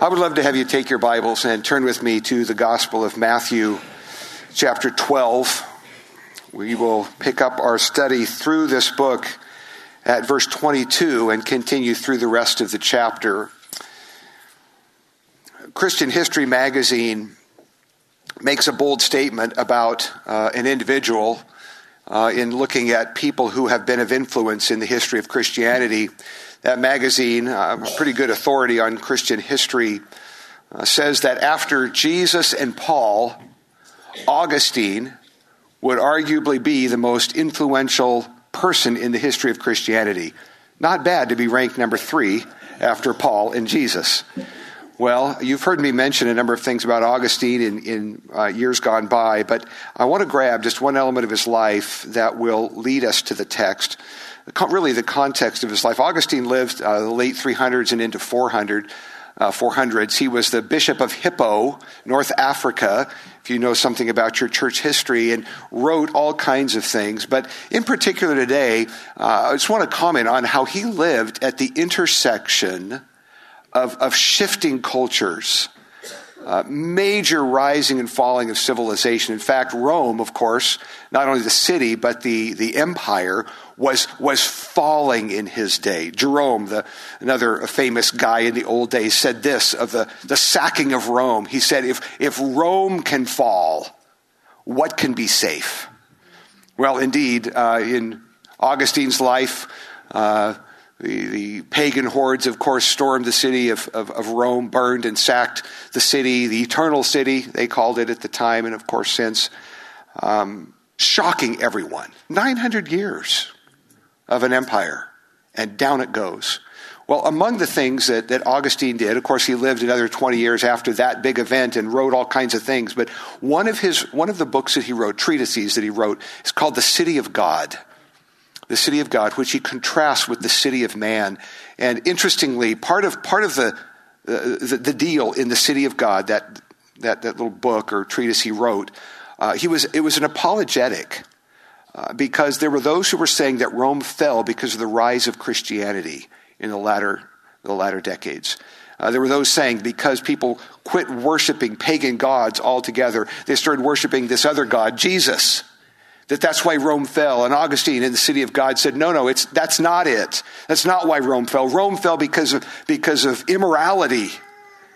I would love to have you take your Bibles and turn with me to the Gospel of Matthew, chapter 12. We will pick up our study through this book at verse 22 and continue through the rest of the chapter. Christian History magazine makes a bold statement about uh, an individual uh, in looking at people who have been of influence in the history of Christianity. That magazine, uh, a pretty good authority on Christian history, uh, says that after Jesus and Paul, Augustine would arguably be the most influential person in the history of Christianity. Not bad to be ranked number three after Paul and Jesus. Well, you've heard me mention a number of things about Augustine in, in uh, years gone by, but I want to grab just one element of his life that will lead us to the text. Really, the context of his life. Augustine lived uh, the late 300s and into 400, uh, 400s. He was the bishop of Hippo, North Africa, if you know something about your church history, and wrote all kinds of things. But in particular today, uh, I just want to comment on how he lived at the intersection of, of shifting cultures, uh, major rising and falling of civilization. In fact, Rome, of course, not only the city, but the, the empire, was, was falling in his day. Jerome, the, another famous guy in the old days, said this of the, the sacking of Rome. He said, if, if Rome can fall, what can be safe? Well, indeed, uh, in Augustine's life, uh, the, the, pagan hordes, of course, stormed the city of, of, of, Rome, burned and sacked the city, the eternal city, they called it at the time, and of course since. Um, shocking everyone. 900 years of an empire, and down it goes. Well, among the things that, that Augustine did, of course, he lived another 20 years after that big event and wrote all kinds of things, but one of, his, one of the books that he wrote, treatises that he wrote, is called The City of God the city of God, which he contrasts with the city of man. And interestingly, part of, part of the, the, the deal in the city of God, that, that, that little book or treatise he wrote, uh, he was, it was an apologetic uh, because there were those who were saying that Rome fell because of the rise of Christianity in the latter, the latter decades. Uh, there were those saying because people quit worshiping pagan gods altogether, they started worshiping this other God, Jesus that that's why Rome fell. And Augustine in the city of God said, no, no, it's, that's not it. That's not why Rome fell. Rome fell because of, because of immorality.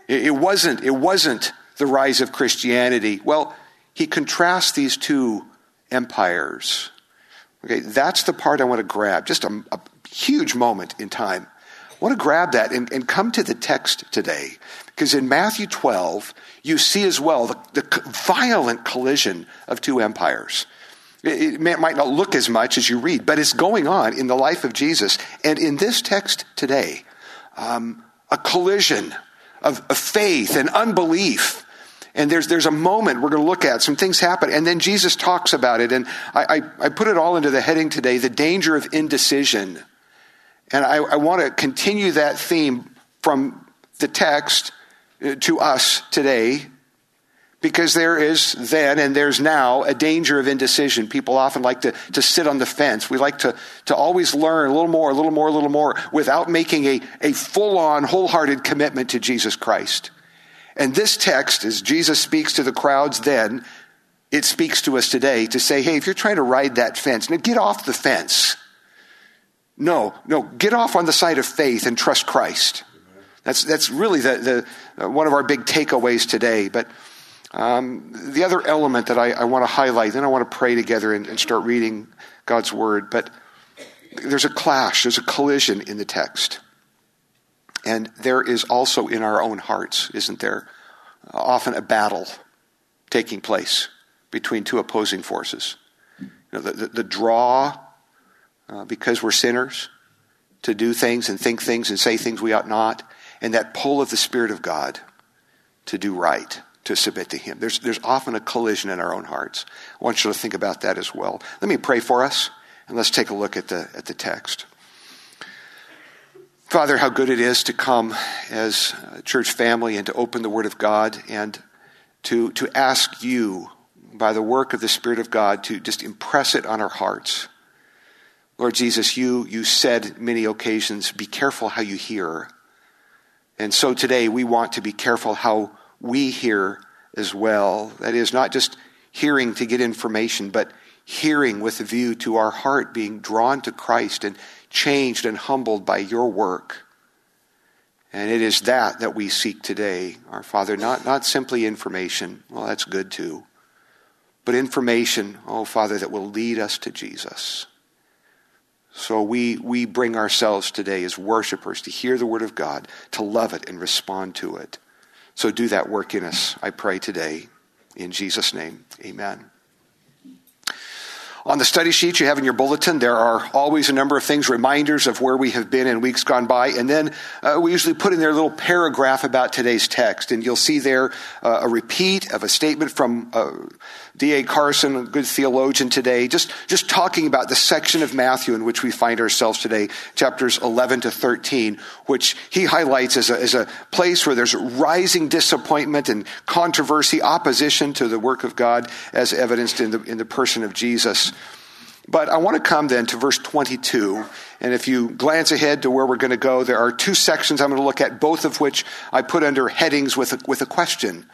It, it wasn't, it wasn't the rise of Christianity. Well, he contrasts these two empires. Okay, that's the part I want to grab. Just a, a huge moment in time. I want to grab that and, and, come to the text today. Because in Matthew 12, you see as well the, the violent collision of two empires. It might not look as much as you read, but it's going on in the life of Jesus. And in this text today, um, a collision of, of, faith and unbelief. And there's, there's a moment we're going to look at, some things happen, and then Jesus talks about it. And I, I, I put it all into the heading today the danger of indecision. And I, I want to continue that theme from the text uh, to us today because there is then and there's now a danger of indecision. People often like to, to sit on the fence. We like to, to always learn a little more, a little more, a little more without making a, a full on, wholehearted commitment to Jesus Christ. And this text, as Jesus speaks to the crowds then, it speaks to us today to say, hey, if you're trying to ride that fence, now get off the fence. No, no, get off on the side of faith and trust Christ. That's, that's really the, the, uh, one of our big takeaways today. But um, the other element that I, I want to highlight, then I want to pray together and, and start reading God's word, but there's a clash, there's a collision in the text. And there is also in our own hearts, isn't there, often a battle taking place between two opposing forces. You know, the, the, the draw, uh, because we're sinners, to do things and think things and say things we ought not, and that pull of the Spirit of God to do right to submit to Him. There's, there's often a collision in our own hearts. I want you to think about that as well. Let me pray for us, and let's take a look at the, at the text. Father, how good it is to come as a church family and to open the Word of God and to, to ask you, by the work of the Spirit of God, to just impress it on our hearts. Lord Jesus, you, you said many occasions, be careful how you hear. And so today we want to be careful how we hear as well. That is, not just hearing to get information, but hearing with a view to our heart being drawn to Christ and changed and humbled by your work. And it is that that we seek today, our Father, not, not simply information. Well, that's good too. But information, oh Father, that will lead us to Jesus. So we, we bring ourselves today as worshipers to hear the Word of God, to love it and respond to it. So do that work in us, I pray today. In Jesus' name, amen. On the study sheet you have in your bulletin, there are always a number of things, reminders of where we have been in weeks gone by. And then uh, we usually put in there a little paragraph about today's text. And you'll see there uh, a repeat of a statement from uh, D.A. Carson, a good theologian today, just, just talking about the section of Matthew in which we find ourselves today, chapters 11 to 13, which he highlights as a, as a place where there's rising disappointment and controversy, opposition to the work of God as evidenced in the, in the person of Jesus. But I want to come then to verse 22. And if you glance ahead to where we're going to go, there are two sections I'm going to look at, both of which I put under headings with a, with a question.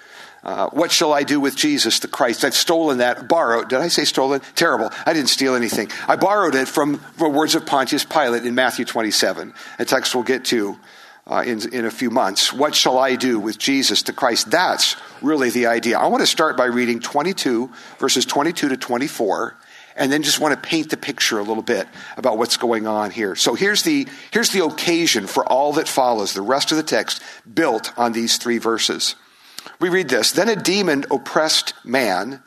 Uh, what shall I do with Jesus, the Christ? I've stolen that, borrowed. Did I say stolen? Terrible. I didn't steal anything. I borrowed it from the words of Pontius Pilate in Matthew 27, a text we'll get to uh, in, in a few months. What shall I do with Jesus, the Christ? That's really the idea. I want to start by reading 22, verses 22 to 24 and then just want to paint the picture a little bit about what's going on here. So here's the, here's the occasion for all that follows, the rest of the text built on these three verses. We read this Then a demon oppressed man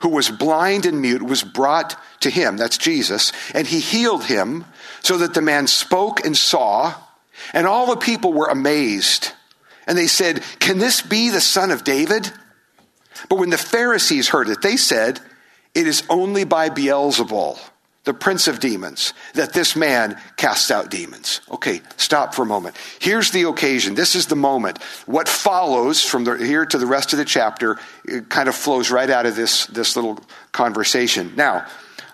who was blind and mute was brought to him, that's Jesus, and he healed him so that the man spoke and saw, and all the people were amazed. And they said, Can this be the son of David? But when the Pharisees heard it, they said, it is only by Beelzebul, the prince of demons, that this man casts out demons. Okay, stop for a moment. Here's the occasion. This is the moment. What follows from the, here to the rest of the chapter kind of flows right out of this, this little conversation. Now,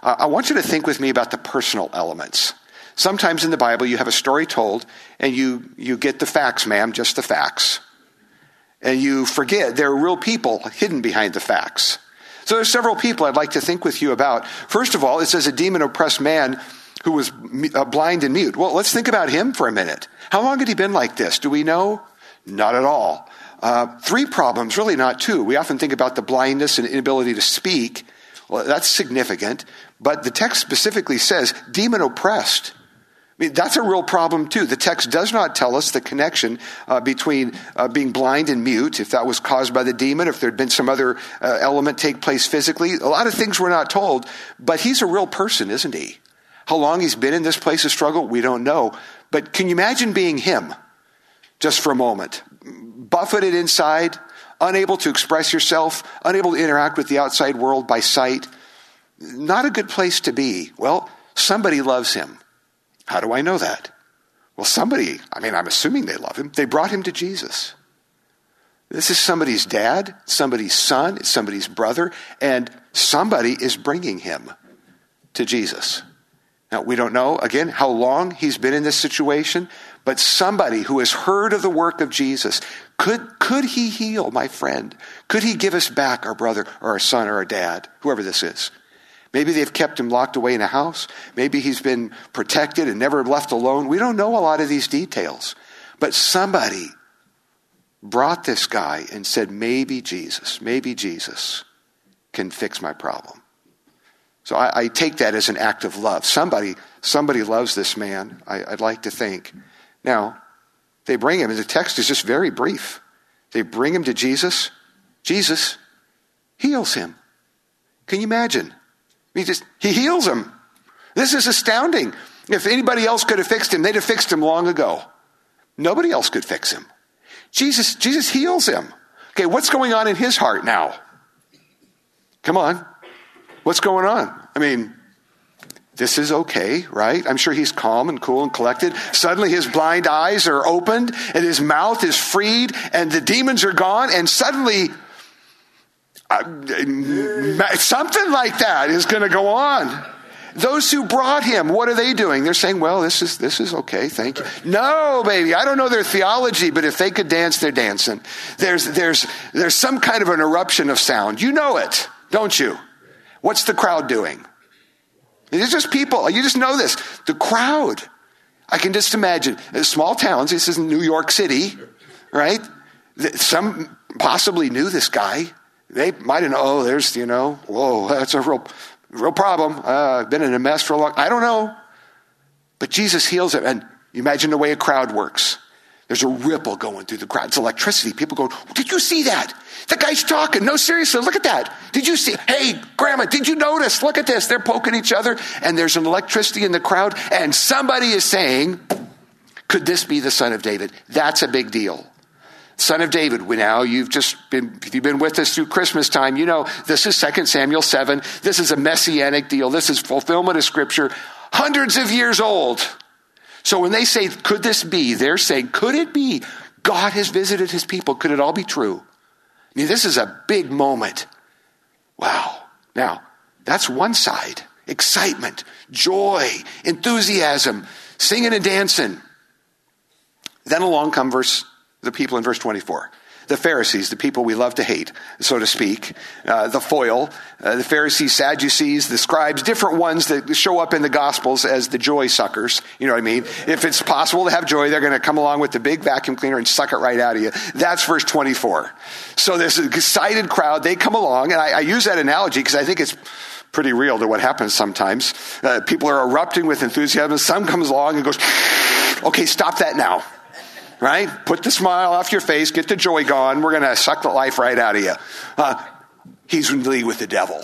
uh, I want you to think with me about the personal elements. Sometimes in the Bible, you have a story told, and you, you get the facts, ma'am, just the facts. And you forget there are real people hidden behind the facts. So there's several people I'd like to think with you about. First of all, it says a demon oppressed man who was uh, blind and mute. Well, let's think about him for a minute. How long had he been like this? Do we know? Not at all. Uh, three problems, really not two. We often think about the blindness and inability to speak. Well, that's significant. But the text specifically says demon oppressed. I mean, that's a real problem too. The text does not tell us the connection uh, between uh, being blind and mute, if that was caused by the demon, if there had been some other uh, element take place physically. A lot of things we're not told, but he's a real person, isn't he? How long he's been in this place of struggle, we don't know. But can you imagine being him just for a moment? Buffeted inside, unable to express yourself, unable to interact with the outside world by sight. Not a good place to be. Well, somebody loves him. How do I know that? Well, somebody, I mean, I'm assuming they love him. They brought him to Jesus. This is somebody's dad, somebody's son, somebody's brother, and somebody is bringing him to Jesus. Now, we don't know, again, how long he's been in this situation, but somebody who has heard of the work of Jesus, could, could he heal my friend? Could he give us back our brother or our son or our dad, whoever this is? Maybe they've kept him locked away in a house. Maybe he's been protected and never left alone. We don't know a lot of these details. But somebody brought this guy and said, maybe Jesus, maybe Jesus can fix my problem. So I, I take that as an act of love. Somebody, somebody loves this man, I, I'd like to think. Now, they bring him, and the text is just very brief. They bring him to Jesus. Jesus heals him. Can you imagine? He just, he heals him. This is astounding. If anybody else could have fixed him, they'd have fixed him long ago. Nobody else could fix him. Jesus, Jesus heals him. Okay, what's going on in his heart now? Come on. What's going on? I mean, this is okay, right? I'm sure he's calm and cool and collected. Suddenly his blind eyes are opened and his mouth is freed and the demons are gone and suddenly something like that is going to go on. Those who brought him, what are they doing? They're saying, well, this is, this is okay. Thank you. No, baby. I don't know their theology, but if they could dance, they're dancing. There's, there's, there's some kind of an eruption of sound. You know it, don't you? What's the crowd doing? It's just people. You just know this. The crowd. I can just imagine uh, small towns. This is New York City, right? Some possibly knew this guy. They might have known, oh, there's, you know, whoa, that's a real, real problem. Uh, been in a mess for a long I don't know. But Jesus heals it. And imagine the way a crowd works. There's a ripple going through the crowd. It's electricity. People go, Did you see that? The guy's talking. No, seriously, look at that. Did you see? Hey, Grandma, did you notice? Look at this. They're poking each other, and there's an electricity in the crowd, and somebody is saying, Could this be the son of David? That's a big deal. Son of David, we now you've just been if you've been with us through Christmas time, you know this is 2 Samuel 7. This is a messianic deal. This is fulfillment of scripture, hundreds of years old. So when they say, could this be? They're saying, could it be? God has visited his people. Could it all be true? I mean, this is a big moment. Wow. Now, that's one side excitement, joy, enthusiasm, singing and dancing. Then along come verse, the people in verse 24 the Pharisees, the people we love to hate, so to speak, uh, the foil, uh, the Pharisees, Sadducees, the scribes, different ones that show up in the Gospels as the joy suckers. You know what I mean? If it's possible to have joy, they're going to come along with the big vacuum cleaner and suck it right out of you. That's verse 24. So this excited crowd, they come along, and I, I use that analogy because I think it's pretty real to what happens sometimes. Uh, people are erupting with enthusiasm. Some comes along and goes, okay, stop that now right? Put the smile off your face, get the joy gone. We're going to suck the life right out of you. Uh, he's in league with the devil.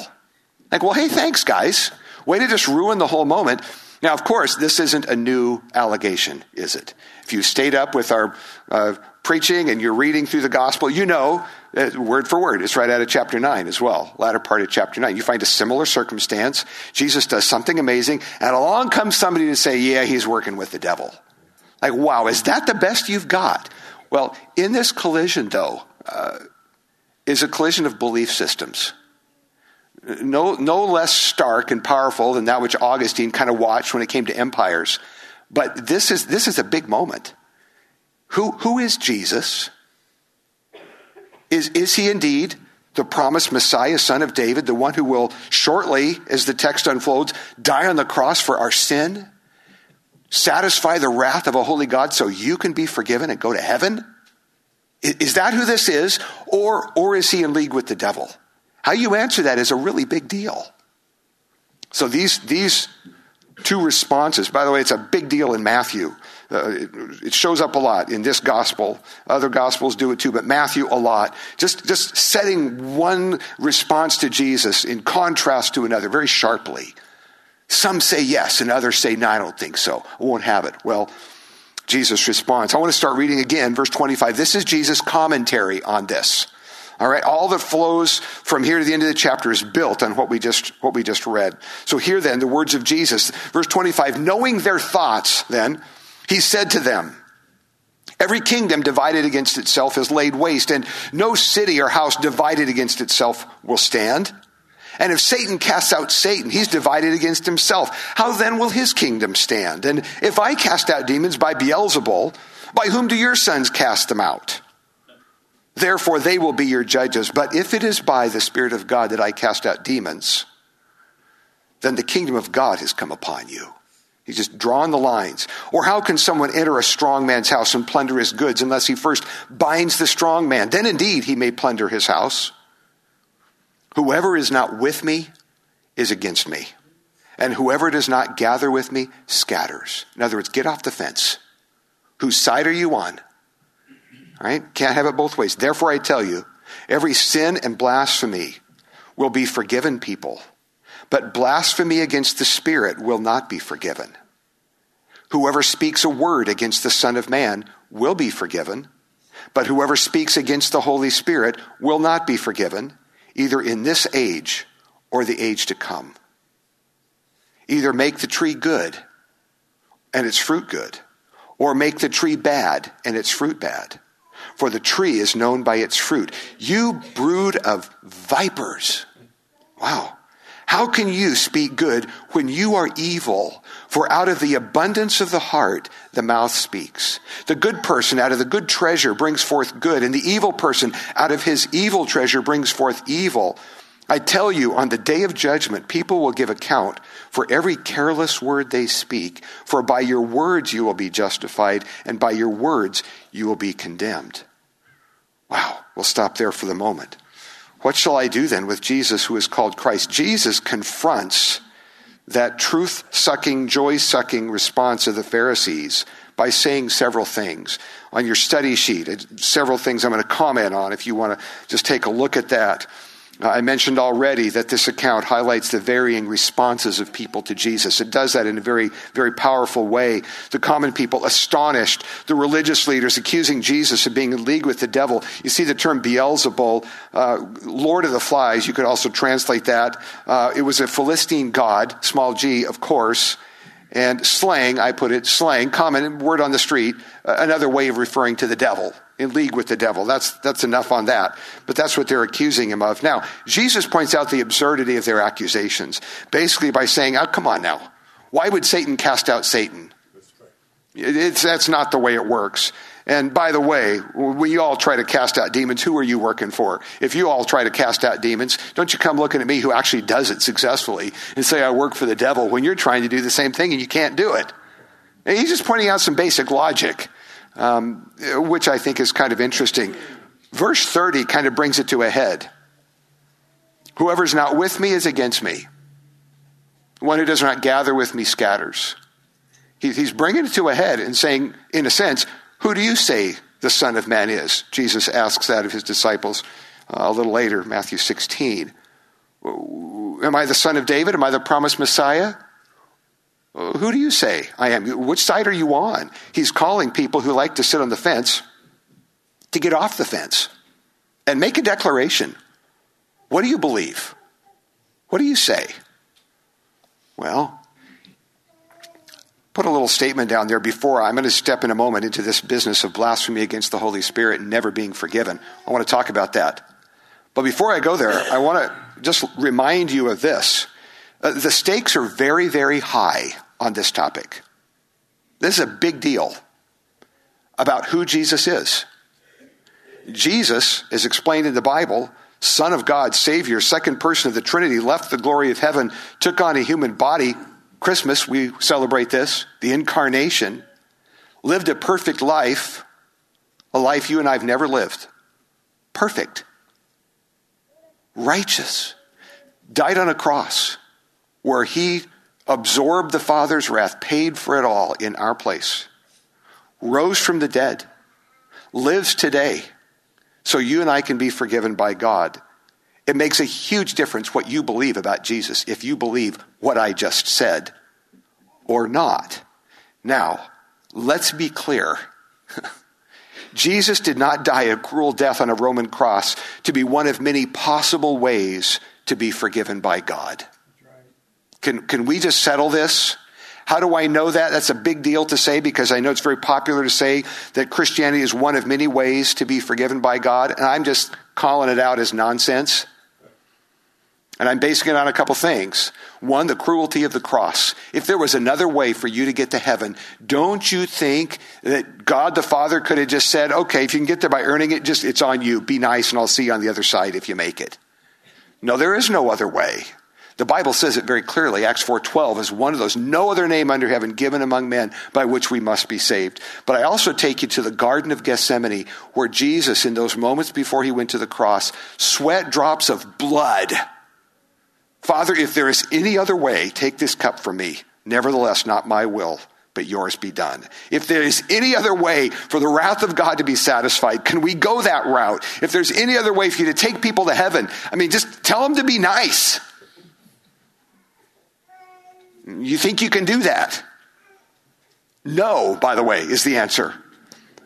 Like, well, hey, thanks, guys. Way to just ruin the whole moment. Now, of course, this isn't a new allegation, is it? If you stayed up with our uh, preaching and you're reading through the gospel, you know, uh, word for word, it's right out of chapter 9 as well, latter part of chapter 9. You find a similar circumstance. Jesus does something amazing, and along comes somebody to say, yeah, he's working with the devil. Like, wow, is that the best you've got? Well, in this collision, though, uh, is a collision of belief systems. No, no less stark and powerful than that which Augustine kind of watched when it came to empires. But this is, this is a big moment. Who, who is Jesus? Is, is he indeed the promised Messiah, son of David, the one who will shortly, as the text unfolds, die on the cross for our sin? Satisfy the wrath of a holy God so you can be forgiven and go to heaven? Is that who this is? Or, or is he in league with the devil? How you answer that is a really big deal. So these, these two responses, by the way, it's a big deal in Matthew. Uh, it, it, shows up a lot in this gospel. Other gospels do it too, but Matthew a lot. Just, just setting one response to Jesus in contrast to another very sharply. Some say yes, and others say, no, I don't think so. I won't have it. Well, Jesus responds. I want to start reading again, verse 25. This is Jesus' commentary on this. All right, all that flows from here to the end of the chapter is built on what we just what we just read. So here then the words of Jesus, verse 25, knowing their thoughts, then, he said to them, Every kingdom divided against itself is laid waste, and no city or house divided against itself will stand. And if Satan casts out Satan, he's divided against himself. How then will his kingdom stand? And if I cast out demons by Beelzebul, by whom do your sons cast them out? Therefore, they will be your judges. But if it is by the Spirit of God that I cast out demons, then the kingdom of God has come upon you. He's just drawing the lines. Or how can someone enter a strong man's house and plunder his goods unless he first binds the strong man? Then indeed he may plunder his house. Whoever is not with me is against me. And whoever does not gather with me scatters. In other words, get off the fence. Whose side are you on? All right? Can't have it both ways. Therefore, I tell you, every sin and blasphemy will be forgiven people, but blasphemy against the Spirit will not be forgiven. Whoever speaks a word against the Son of Man will be forgiven, but whoever speaks against the Holy Spirit will not be forgiven either in this age or the age to come. Either make the tree good and its fruit good, or make the tree bad and its fruit bad. For the tree is known by its fruit. You brood of vipers. Wow. How can you speak good when you are evil? For out of the abundance of the heart, the mouth speaks. The good person out of the good treasure brings forth good, and the evil person out of his evil treasure brings forth evil. I tell you, on the day of judgment, people will give account for every careless word they speak, for by your words you will be justified, and by your words you will be condemned. Wow, we'll stop there for the moment. What shall I do then with Jesus who is called Christ? Jesus confronts that truth sucking, joy sucking response of the Pharisees by saying several things. On your study sheet, uh, several things I'm going to comment on if you want to just take a look at that. Uh, I mentioned already that this account highlights the varying responses of people to Jesus. It does that in a very, very powerful way. The common people astonished, the religious leaders accusing Jesus of being in league with the devil. You see the term Beelzebul, uh, Lord of the Flies, you could also translate that. Uh, it was a Philistine god, small g, of course. And slang, I put it, slang, common word on the street, uh, another way of referring to the devil in league with the devil. That's, that's enough on that. But that's what they're accusing him of. Now, Jesus points out the absurdity of their accusations, basically by saying, oh, come on now. Why would Satan cast out Satan? It's, that's not the way it works. And by the way, we all try to cast out demons, who are you working for? If you all try to cast out demons, don't you come looking at me who actually does it successfully and say, I work for the devil when you're trying to do the same thing and you can't do it. And he's just pointing out some basic logic um, which I think is kind of interesting. Verse 30 kind of brings it to a head. Whoever's not with me is against me. One who does not gather with me scatters. He, he's bringing it to a head and saying, in a sense, who do you say the Son of Man is? Jesus asks that of his disciples uh, a little later, Matthew 16. Am I the son of David? Am I the promised Messiah? Who do you say I am? Which side are you on? He's calling people who like to sit on the fence to get off the fence and make a declaration. What do you believe? What do you say? Well, put a little statement down there before I'm going to step in a moment into this business of blasphemy against the Holy Spirit and never being forgiven. I want to talk about that. But before I go there, I want to just remind you of this. Uh, the stakes are very, very high on this topic. This is a big deal about who Jesus is. Jesus, is explained in the Bible, Son of God, Savior, second person of the Trinity, left the glory of heaven, took on a human body. Christmas, we celebrate this, the incarnation, lived a perfect life, a life you and I have never lived. Perfect, righteous, died on a cross where he absorbed the Father's wrath, paid for it all in our place, rose from the dead, lives today, so you and I can be forgiven by God. It makes a huge difference what you believe about Jesus if you believe what I just said or not. Now, let's be clear. Jesus did not die a cruel death on a Roman cross to be one of many possible ways to be forgiven by God. Can, can we just settle this? How do I know that? That's a big deal to say because I know it's very popular to say that Christianity is one of many ways to be forgiven by God, and I'm just calling it out as nonsense. And I'm basing it on a couple things. One, the cruelty of the cross. If there was another way for you to get to heaven, don't you think that God the Father could have just said, okay, if you can get there by earning it, just it's on you. Be nice and I'll see you on the other side if you make it. No, there is no other way. The Bible says it very clearly. Acts 4:12 is one of those no other name under heaven given among men by which we must be saved. But I also take you to the garden of Gethsemane where Jesus in those moments before he went to the cross sweat drops of blood. Father, if there is any other way, take this cup from me. Nevertheless, not my will, but yours be done. If there is any other way for the wrath of God to be satisfied, can we go that route? If there's any other way for you to take people to heaven, I mean, just tell them to be nice. You think you can do that? No, by the way, is the answer.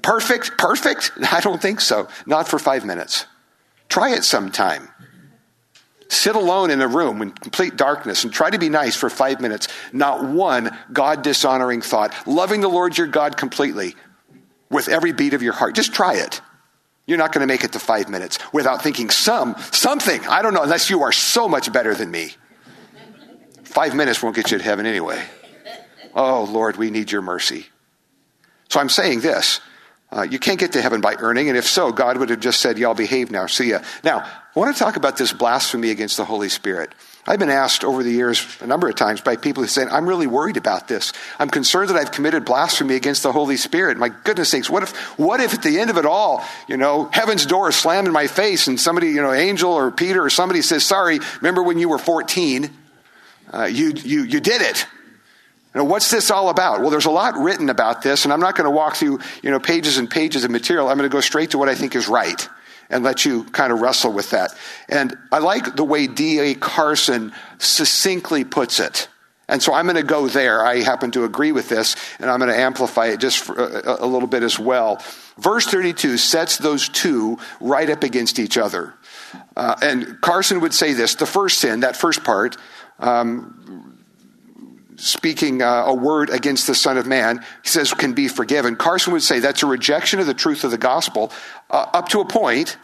Perfect? Perfect? I don't think so. Not for five minutes. Try it sometime. Sit alone in a room in complete darkness and try to be nice for five minutes. Not one God dishonoring thought. Loving the Lord your God completely with every beat of your heart. Just try it. You're not going to make it to five minutes without thinking some, something. I don't know, unless you are so much better than me. Five minutes won't get you to heaven anyway. Oh, Lord, we need your mercy. So I'm saying this. Uh, you can't get to heaven by earning, and if so, God would have just said, Y'all behave now, see ya. Now, I want to talk about this blasphemy against the Holy Spirit. I've been asked over the years a number of times by people who say, I'm really worried about this. I'm concerned that I've committed blasphemy against the Holy Spirit. My goodness sakes, what if, what if at the end of it all, you know, heaven's door is slammed in my face and somebody, you know, angel or Peter or somebody says, sorry, remember when you were 14? Uh, you, you, you did it. What's this all about? Well, there's a lot written about this, and I'm not going to walk through, you know, pages and pages of material. I'm going to go straight to what I think is right and let you kind of wrestle with that. And I like the way D.A. Carson succinctly puts it. And so I'm going to go there. I happen to agree with this, and I'm going to amplify it just a, a, little bit as well. Verse 32 sets those two right up against each other. Uh, and Carson would say this the first sin, that first part, um, speaking uh, a word against the Son of Man, he says can be forgiven. Carson would say that's a rejection of the truth of the gospel uh, up to a point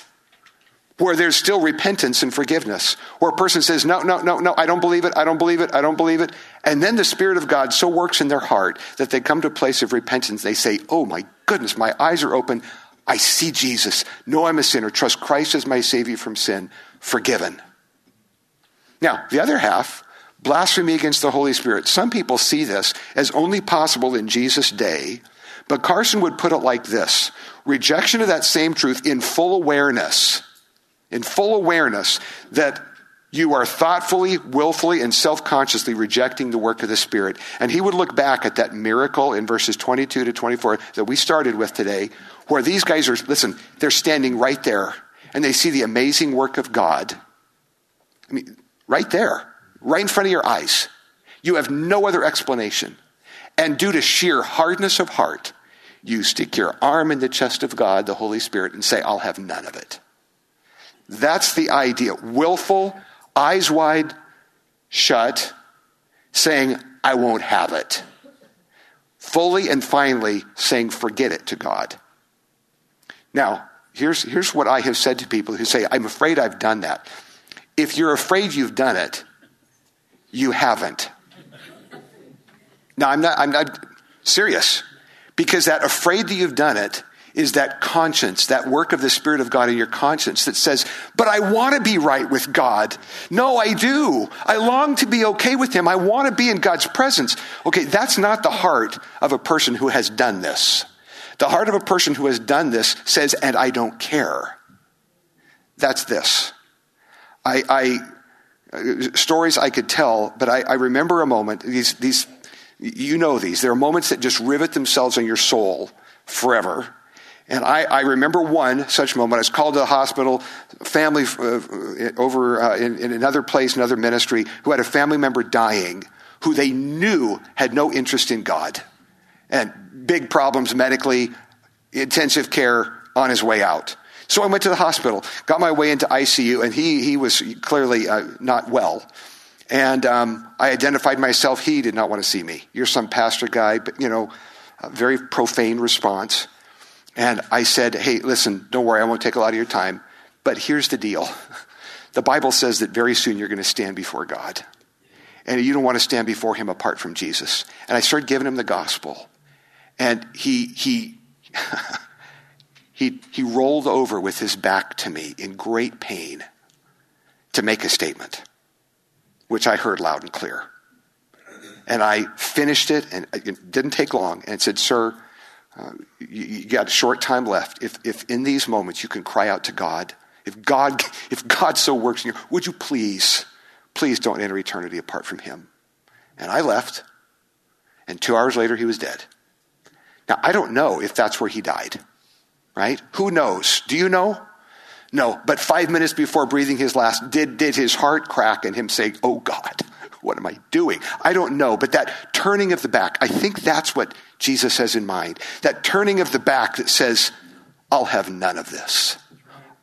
where there's still repentance and forgiveness, where a person says, No, no, no, no, I don't believe it, I don't believe it, I don't believe it. And then the Spirit of God so works in their heart that they come to a place of repentance. They say, Oh my goodness, my eyes are open. I see Jesus. Know I'm a sinner. Trust Christ as my Savior from sin. Forgiven. Now, the other half, blasphemy against the Holy Spirit. Some people see this as only possible in Jesus' day, but Carson would put it like this rejection of that same truth in full awareness, in full awareness that you are thoughtfully, willfully, and self consciously rejecting the work of the Spirit. And he would look back at that miracle in verses 22 to 24 that we started with today, where these guys are, listen, they're standing right there and they see the amazing work of God. I mean, right there right in front of your eyes. You have no other explanation. And due to sheer hardness of heart, you stick your arm in the chest of God, the Holy Spirit, and say, I'll have none of it. That's the idea. Willful, eyes wide shut, saying, I won't have it. Fully and finally saying, forget it to God. Now, here's, here's what I have said to people who say, I'm afraid I've done that. If you're afraid you've done it, you haven't. Now, I'm not, I'm not serious because that afraid that you've done it is that conscience, that work of the Spirit of God in your conscience that says, but I want to be right with God. No, I do. I long to be okay with Him. I want to be in God's presence. Okay, that's not the heart of a person who has done this. The heart of a person who has done this says, and I don't care. That's this. I, I uh, stories I could tell, but I, I remember a moment. These, these, you know these. There are moments that just rivet themselves on your soul forever. And I, I, remember one such moment. I was called to the hospital, family uh, over uh, in, in, another place, another ministry, who had a family member dying, who they knew had no interest in God, and big problems medically, intensive care on his way out. So I went to the hospital, got my way into ICU, and he, he was clearly uh, not well. And um, I identified myself. He did not want to see me. You're some pastor guy, but, you know, very profane response. And I said, hey, listen, don't worry, I won't take a lot of your time. But here's the deal the Bible says that very soon you're going to stand before God. And you don't want to stand before him apart from Jesus. And I started giving him the gospel. And he, he, he, he rolled over with his back to me in great pain to make a statement, which I heard loud and clear. And I finished it, and it didn't take long, and said, Sir, uh, you, you got a short time left. If, if in these moments you can cry out to God, if God, if God so works in you, would you please, please don't enter eternity apart from Him? And I left, and two hours later he was dead. Now, I don't know if that's where he died right? Who knows? Do you know? No, but five minutes before breathing his last, did, did his heart crack and him say, Oh God, what am I doing? I don't know, but that turning of the back, I think that's what Jesus has in mind. That turning of the back that says, I'll have none of this.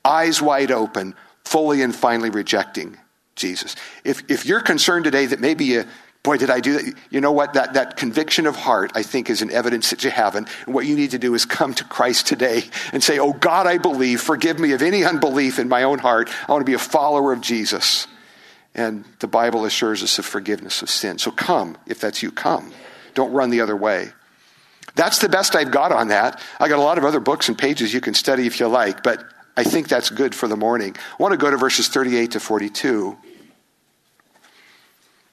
Eyes wide open, fully and finally rejecting Jesus. If, if you're concerned today that maybe you, Boy, did I do that. You know what? That, that conviction of heart, I think, is an evidence that you haven't. And what you need to do is come to Christ today and say, Oh God, I believe. Forgive me of any unbelief in my own heart. I want to be a follower of Jesus. And the Bible assures us of forgiveness of sin. So come, if that's you, come. Don't run the other way. That's the best I've got on that. I got a lot of other books and pages you can study if you like, but I think that's good for the morning. I want to go to verses 38 to 42.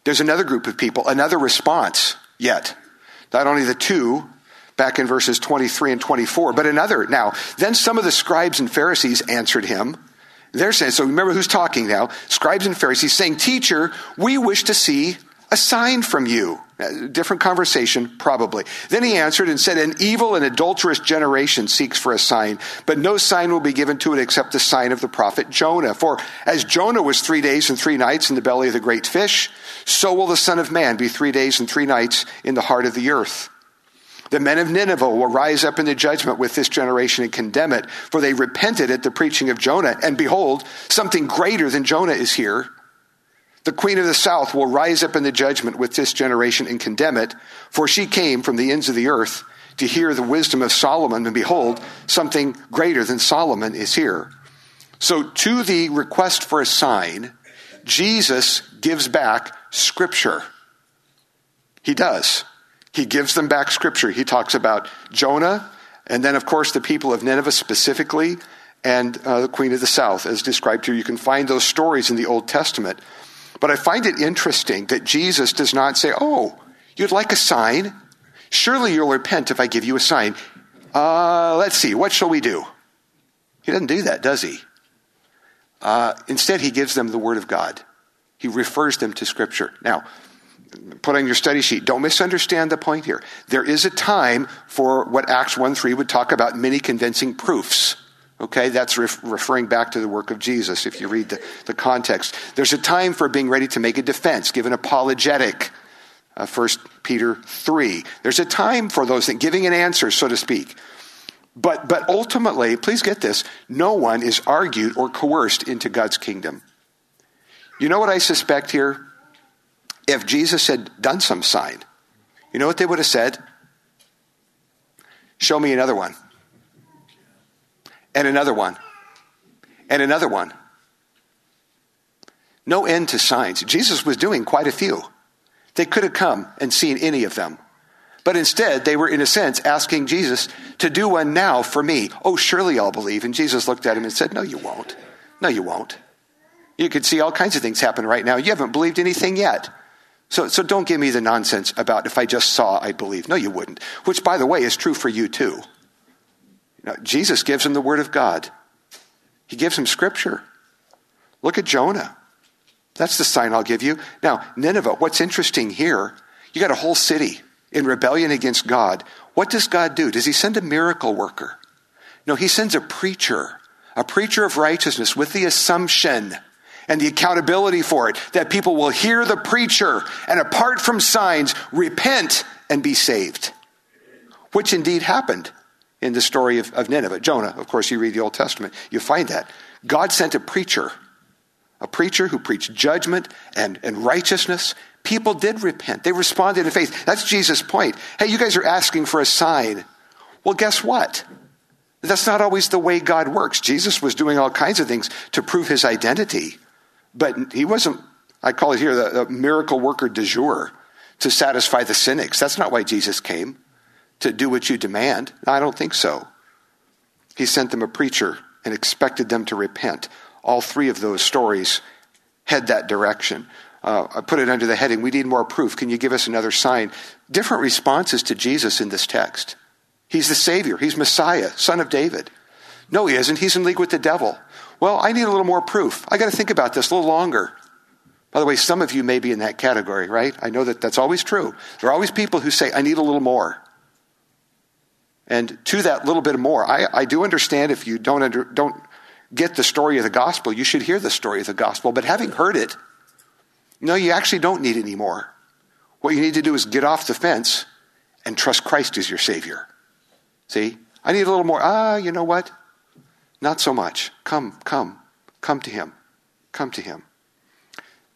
There's another group of people, another response yet. Not only the two back in verses 23 and 24, but another. Now, then some of the scribes and Pharisees answered him. They're saying, so remember who's talking now? Scribes and Pharisees saying, Teacher, we wish to see a sign from you. Uh, different conversation, probably. Then he answered and said, An evil and adulterous generation seeks for a sign, but no sign will be given to it except the sign of the prophet Jonah. For as Jonah was three days and three nights in the belly of the great fish, so will the Son of Man be three days and three nights in the heart of the earth. The men of Nineveh will rise up in the judgment with this generation and condemn it, for they repented at the preaching of Jonah, and behold, something greater than Jonah is here. The queen of the south will rise up in the judgment with this generation and condemn it, for she came from the ends of the earth to hear the wisdom of Solomon, and behold, something greater than Solomon is here. So, to the request for a sign, Jesus gives back Scripture. He does. He gives them back Scripture. He talks about Jonah, and then, of course, the people of Nineveh specifically, and uh, the Queen of the South, as described here. You can find those stories in the Old Testament. But I find it interesting that Jesus does not say, Oh, you'd like a sign? Surely you'll repent if I give you a sign. Uh, let's see, what shall we do? He doesn't do that, does he? Uh, instead, he gives them the Word of God. He refers them to Scripture. Now, put on your study sheet, don't misunderstand the point here. There is a time for what Acts 1 3 would talk about many convincing proofs. Okay, that's ref- referring back to the work of Jesus if you read the, the context. There's a time for being ready to make a defense, give an apologetic. Uh, 1 Peter 3. There's a time for those things, giving an answer, so to speak. But, but ultimately, please get this no one is argued or coerced into God's kingdom. You know what I suspect here? If Jesus had done some sign, you know what they would have said? Show me another one and another one, and another one. No end to signs. Jesus was doing quite a few. They could have come and seen any of them. But instead, they were, in a sense, asking Jesus to do one now for me. Oh, surely I'll believe. And Jesus looked at him and said, No, you won't. No, you won't. You could see all kinds of things happen right now. You haven't believed anything yet. So, so don't give me the nonsense about if I just saw, I'd believe. No, you wouldn't. Which, by the way, is true for you too. Jesus gives him the Word of God, he gives him Scripture. Look at Jonah. That's the sign I'll give you. Now, Nineveh, what's interesting here, you got a whole city in rebellion against God. What does God do? Does he send a miracle worker? No, he sends a preacher, a preacher of righteousness with the assumption and the accountability for it that people will hear the preacher and apart from signs, repent and be saved. Which indeed happened in the story of, of Nineveh. Jonah, of course, you read the Old Testament, you find that. God sent a preacher, a preacher who preached judgment and, and righteousness. People did repent. They responded in faith. That's Jesus' point. Hey, you guys are asking for a sign. Well, guess what? That's not always the way God works. Jesus was doing all kinds of things to prove his identity, but he wasn't, I call it here, the, the miracle worker de jour to satisfy the cynics. That's not why Jesus came to do what you demand? I don't think so. He sent them a preacher and expected them to repent. All three of those stories head that direction. Uh, I put it under the heading, We need more proof. Can you give us another sign? Different responses to Jesus in this text. He's the Savior, He's Messiah, Son of David. No, He isn't. He's in league with the devil. Well, I need a little more proof. I got to think about this a little longer. By the way, some of you may be in that category, right? I know that that's always true. There are always people who say, I need a little more. And to that little bit more, I, I do understand if you don't, under, don't get the story of the gospel, you should hear the story of the gospel. But having heard it, no, you actually don't need any more. What you need to do is get off the fence and trust Christ as your Savior. See? I need a little more. Ah, you know what? Not so much. Come, come, come to Him. Come to Him.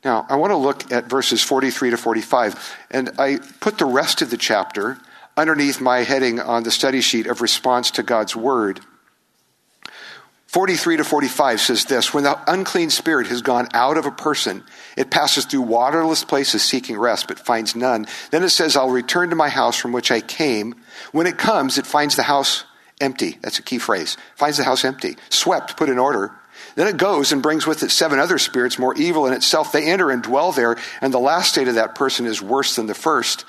Now, I want to look at verses 43 to 45, and I put the rest of the chapter underneath my heading on the study sheet of response to God's Word. 43 to 45 says this When the unclean spirit has gone out of a person, it passes through waterless places seeking rest, but finds none. Then it says, I'll return to my house from which I came. When it comes, it finds the house empty. That's a key phrase. Finds the house empty, swept, put in order. Then it goes and brings with it seven other spirits more evil in itself. They enter and dwell there, and the last state of that person is worse than the first.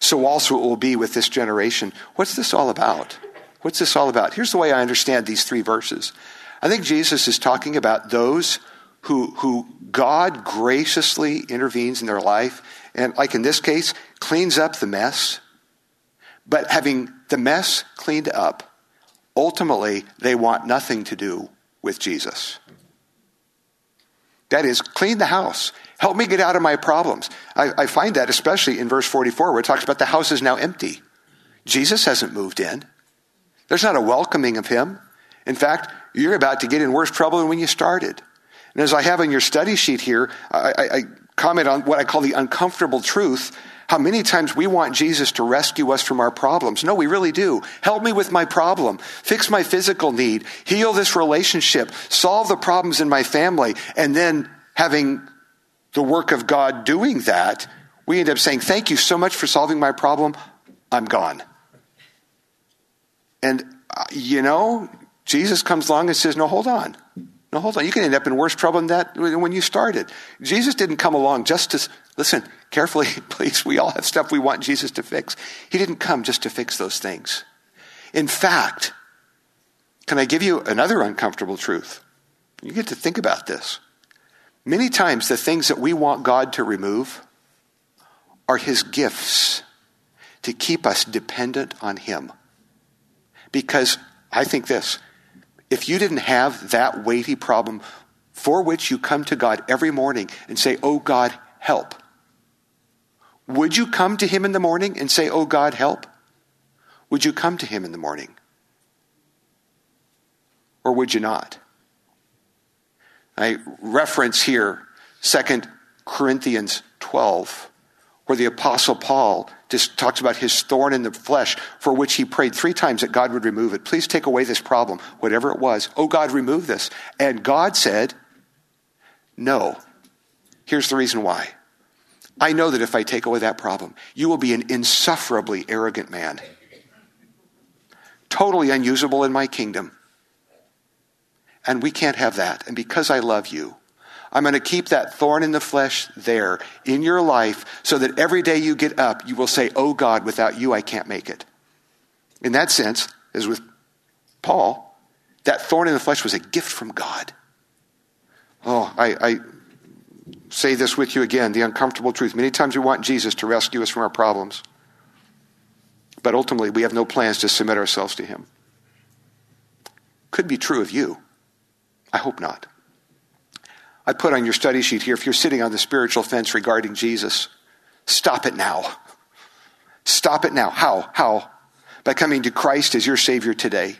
So also it will be with this generation. What's this all about? What's this all about? Here's the way I understand these three verses. I think Jesus is talking about those who, who God graciously intervenes in their life, and like in this case, cleans up the mess. But having the mess cleaned up, ultimately, they want nothing to do with Jesus. That is, clean the house. Help me get out of my problems. I, I, find that especially in verse 44, where it talks about the house is now empty. Jesus hasn't moved in. There's not a welcoming of him. In fact, you're about to get in worse trouble than when you started. And as I have in your study sheet here, I, I, I comment on what I call the uncomfortable truth how many times we want Jesus to rescue us from our problems. No, we really do. Help me with my problem. Fix my physical need. Heal this relationship. Solve the problems in my family. And then having the work of God doing that, we end up saying, Thank you so much for solving my problem. I'm gone. And, uh, you know, Jesus comes along and says, No, hold on. No, hold on. You can end up in worse trouble than that when you started. Jesus didn't come along just to, listen, carefully, please. We all have stuff we want Jesus to fix. He didn't come just to fix those things. In fact, can I give you another uncomfortable truth? You get to think about this. Many times, the things that we want God to remove are His gifts to keep us dependent on Him. Because I think this if you didn't have that weighty problem for which you come to God every morning and say, Oh God, help, would you come to Him in the morning and say, Oh God, help? Would you come to Him in the morning? Or would you not? I reference here 2 Corinthians 12, where the Apostle Paul just talks about his thorn in the flesh for which he prayed three times that God would remove it. Please take away this problem, whatever it was. Oh, God, remove this. And God said, No. Here's the reason why. I know that if I take away that problem, you will be an insufferably arrogant man, totally unusable in my kingdom. And we can't have that. And because I love you, I'm going to keep that thorn in the flesh there in your life so that every day you get up, you will say, Oh God, without you, I can't make it. In that sense, as with Paul, that thorn in the flesh was a gift from God. Oh, I, I say this with you again the uncomfortable truth. Many times we want Jesus to rescue us from our problems, but ultimately we have no plans to submit ourselves to Him. Could be true of you. I hope not. I put on your study sheet here if you're sitting on the spiritual fence regarding Jesus, stop it now. Stop it now. How? How? By coming to Christ as your Savior today.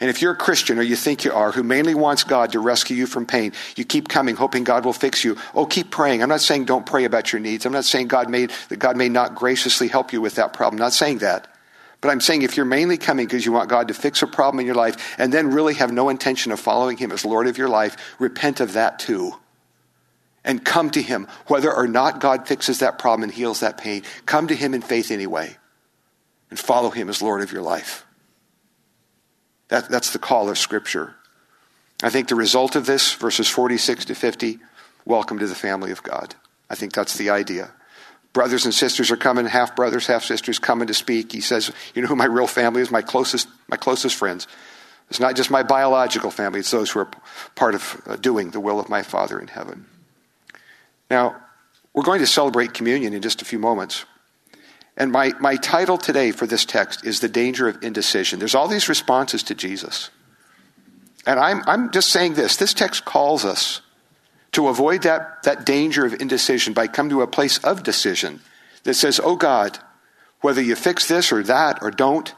And if you're a Christian or you think you are, who mainly wants God to rescue you from pain, you keep coming, hoping God will fix you. Oh, keep praying. I'm not saying don't pray about your needs. I'm not saying God may, that God may not graciously help you with that problem. I'm not saying that. But I'm saying if you're mainly coming because you want God to fix a problem in your life and then really have no intention of following Him as Lord of your life, repent of that too and come to Him. Whether or not God fixes that problem and heals that pain, come to Him in faith anyway and follow Him as Lord of your life. That, that's the call of Scripture. I think the result of this, verses 46 to 50, welcome to the family of God. I think that's the idea. Brothers and sisters are coming, half brothers, half sisters coming to speak. He says, You know who my real family is? My closest, my closest friends. It's not just my biological family, it's those who are part of uh, doing the will of my Father in heaven. Now, we're going to celebrate communion in just a few moments. And my, my title today for this text is The Danger of Indecision. There's all these responses to Jesus. And I'm, I'm just saying this this text calls us to avoid that, that danger of indecision by coming to a place of decision that says, Oh God, whether you fix this or that or don't,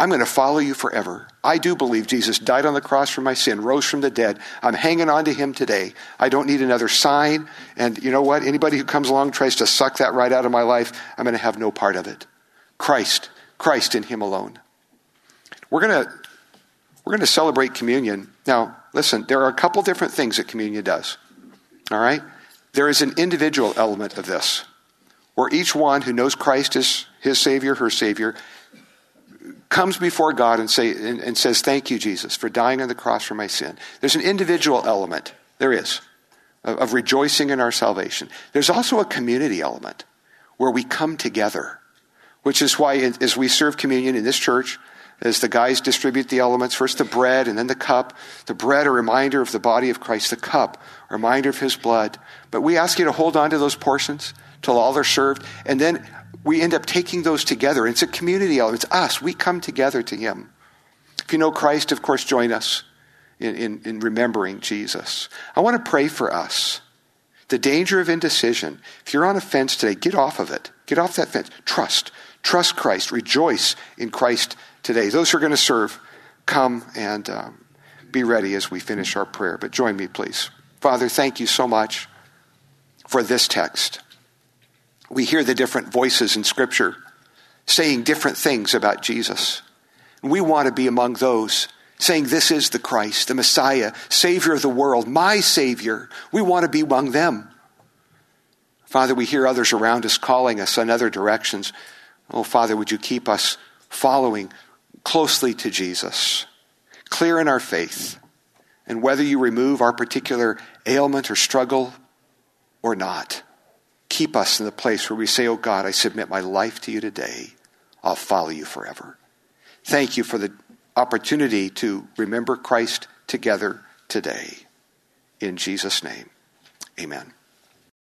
I'm going to follow you forever. I do believe Jesus died on the cross for my sin, rose from the dead. I'm hanging on to him today. I don't need another sign. And you know what? Anybody who comes along tries to suck that right out of my life, I'm going to have no part of it. Christ, Christ in him alone. We're going to we're going to celebrate communion. Now, listen, there are a couple different things that communion does. All right? There is an individual element of this, where each one who knows Christ as his Savior, her Savior, comes before God and, say, and, and says, Thank you, Jesus, for dying on the cross for my sin. There's an individual element. There is. Of, of rejoicing in our salvation. There's also a community element where we come together, which is why, as we serve communion in this church, as the guys distribute the elements, first the bread and then the cup. The bread, a reminder of the body of Christ. The cup, a reminder of his blood. But we ask you to hold on to those portions till all are served. And then we end up taking those together. It's a community element. It's us. We come together to him. If you know Christ, of course, join us in, in, in remembering Jesus. I want to pray for us. The danger of indecision. If you're on a fence today, get off of it. Get off that fence. Trust. Trust Christ. Rejoice in Christ today. Those who are going to serve, come and um, be ready as we finish our prayer. But join me, please. Father, thank you so much for this text. We hear the different voices in Scripture saying different things about Jesus. We want to be among those saying, This is the Christ, the Messiah, Savior of the world, my Savior. We want to be among them. Father, we hear others around us calling us in other directions. Oh, Father, would you keep us following closely to Jesus, clear in our faith, and whether you remove our particular ailment or struggle or not, keep us in the place where we say, Oh God, I submit my life to you today. I'll follow you forever. Thank you for the opportunity to remember Christ together today. In Jesus' name, amen.